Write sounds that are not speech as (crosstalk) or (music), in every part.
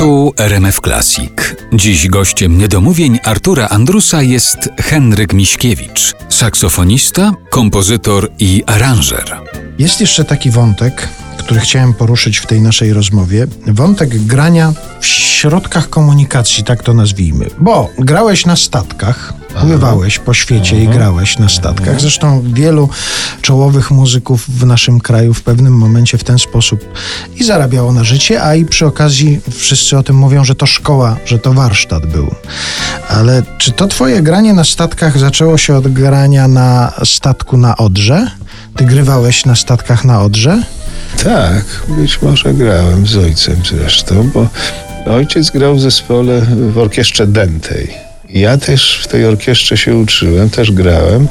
Tu RMF Classic. Dziś gościem niedomówień Artura Andrusa jest Henryk Miśkiewicz, saksofonista, kompozytor i aranżer. Jest jeszcze taki wątek, który chciałem poruszyć w tej naszej rozmowie. Wątek grania w środkach komunikacji, tak to nazwijmy. Bo grałeś na statkach, pływałeś po świecie i grałeś na statkach. Zresztą wielu czołowych muzyków w naszym kraju w pewnym momencie w ten sposób i zarabiało na życie, a i przy okazji wszyscy o tym mówią, że to szkoła, że to warsztat był. Ale czy to twoje granie na statkach zaczęło się od grania na statku na Odrze? Ty grywałeś na statkach na Odrze? Tak, być może grałem z ojcem zresztą, bo ojciec grał w zespole w orkiestrze dętej. Ja też w tej orkiestrze się uczyłem, też grałem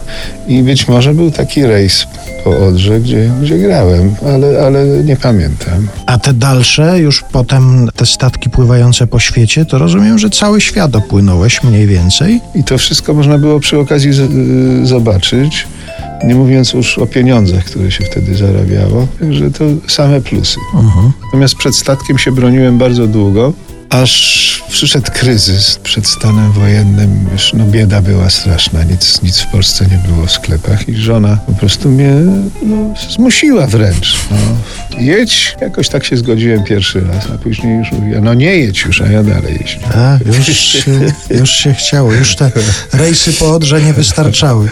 i być może był taki rejs po Odrze, gdzie, gdzie grałem, ale, ale nie pamiętam. A te dalsze, już potem te statki pływające po świecie, to rozumiem, że cały świat opłynąłeś mniej więcej? I to wszystko można było przy okazji z, y, zobaczyć, nie mówiąc już o pieniądzach, które się wtedy zarabiało. Także to same plusy. Natomiast przed statkiem się broniłem bardzo długo, aż przyszedł kryzys przed stanem wojennym. Już, no bieda była straszna, nic, nic w Polsce nie było w sklepach i żona po prostu mnie no, zmusiła wręcz. No. Jedź, jakoś tak się zgodziłem pierwszy raz, a później już mówiła, no nie jedź już, a ja dalej jeźdź. A, już się, już się chciało, już te rejsy po Odrze nie wystarczały.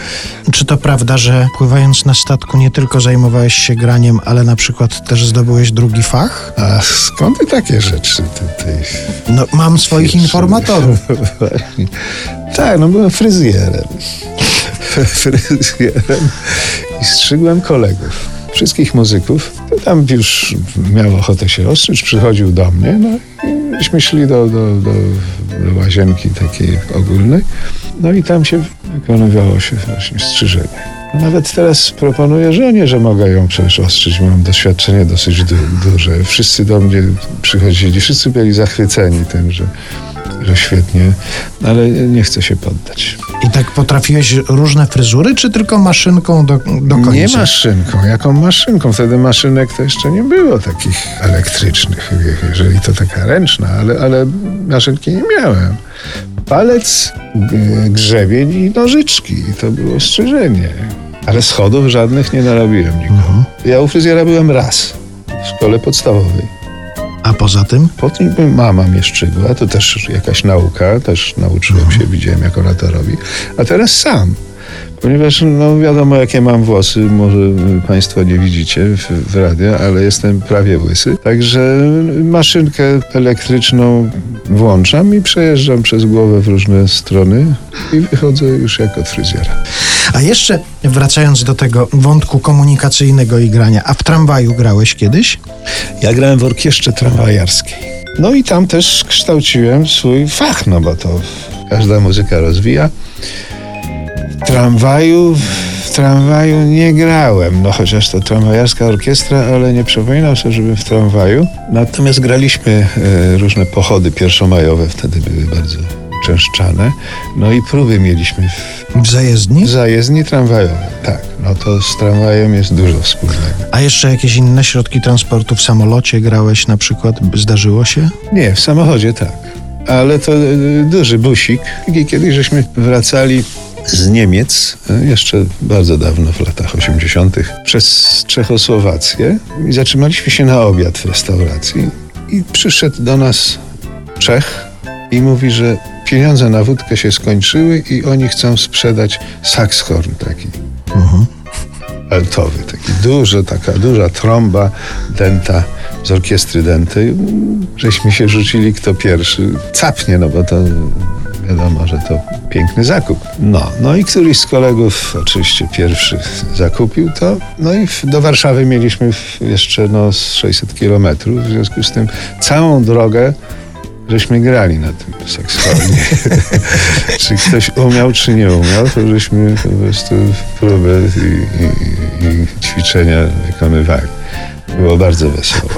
Czy to prawda, że pływając na statku nie tylko zajmowałeś się graniem, ale na przykład też zdobyłeś drugi fach? A skąd ty takie rzeczy tutaj? No, mam swoich informatorów. Właśnie. (laughs) Tak, no byłem fryzjerem. (laughs) fryzjerem i strzygłem kolegów. Wszystkich muzyków. Tam już miał ochotę się ostrzyć, przychodził do mnie, no myśmy szli do, do, do, do łazienki takiej ogólnej. No i tam się wykonywało się właśnie strzyżenie. Nawet teraz proponuję żonie, że mogę ją przecież ostrzyć. Mam doświadczenie dosyć du duże. Wszyscy do mnie przychodzili, wszyscy byli zachwyceni tym, że, że świetnie, ale nie chcę się poddać. I tak potrafiłeś różne fryzury, czy tylko maszynką do, do końca? Nie maszynką. Jaką maszynką? Wtedy maszynek to jeszcze nie było takich elektrycznych, jeżeli to taka ręczna, ale, ale maszynki nie miałem. Palec, grzebień i nożyczki. I to było strzyżenie. Ale schodów żadnych nie narobiłem nikomu. Ja u fryzjera byłem raz w szkole podstawowej. A poza tym? Potem mama mnie szczygła, to też jakaś nauka, też nauczyłem się, widziałem jak ona to robi. A teraz sam, ponieważ no wiadomo jakie mam włosy, może Państwo nie widzicie w, w radio, ale jestem prawie łysy. Także maszynkę elektryczną włączam i przejeżdżam przez głowę w różne strony i wychodzę już jak od fryzjera. A jeszcze wracając do tego wątku komunikacyjnego i grania, a w tramwaju grałeś kiedyś? Ja grałem w orkiestrze tramwajarskiej. No i tam też kształciłem swój fach, no bo to każda muzyka rozwija. W tramwaju, tramwaju nie grałem, no chociaż to tramwajarska orkiestra, ale nie przypominam sobie, żebym w tramwaju. Natomiast graliśmy e, różne pochody pierwszomajowe, wtedy były bardzo częszczane. No i próby mieliśmy w, W zajezdni? w zajezdni tramwajowej. Tak, no to z tramwajem jest dużo wspólnego. A jeszcze jakieś inne środki transportu w samolocie grałeś na przykład? Zdarzyło się? Nie, w samochodzie tak. Ale to y, duży busik. I kiedyś żeśmy wracali z Niemiec, y, jeszcze bardzo dawno, w latach 80., przez Czechosłowację i zatrzymaliśmy się na obiad w restauracji. I przyszedł do nas Czech i mówi, że pieniądze na wódkę się skończyły i oni chcą sprzedać saxhorn taki altowy, taki duży, taka duża trąba denta z orkiestry dętej. Żeśmy się rzucili kto pierwszy. Capnie, no bo to wiadomo, że to piękny zakup. No, no i któryś z kolegów oczywiście pierwszy zakupił to. No i do Warszawy mieliśmy jeszcze no z 600 kilometrów. W związku z tym całą drogę żeśmy grali na tym saksofonie. (laughs) czy ktoś umiał, czy nie umiał, to żeśmy po prostu próbę i, i, i ćwiczenia wykonywali. Było bardzo wesoło.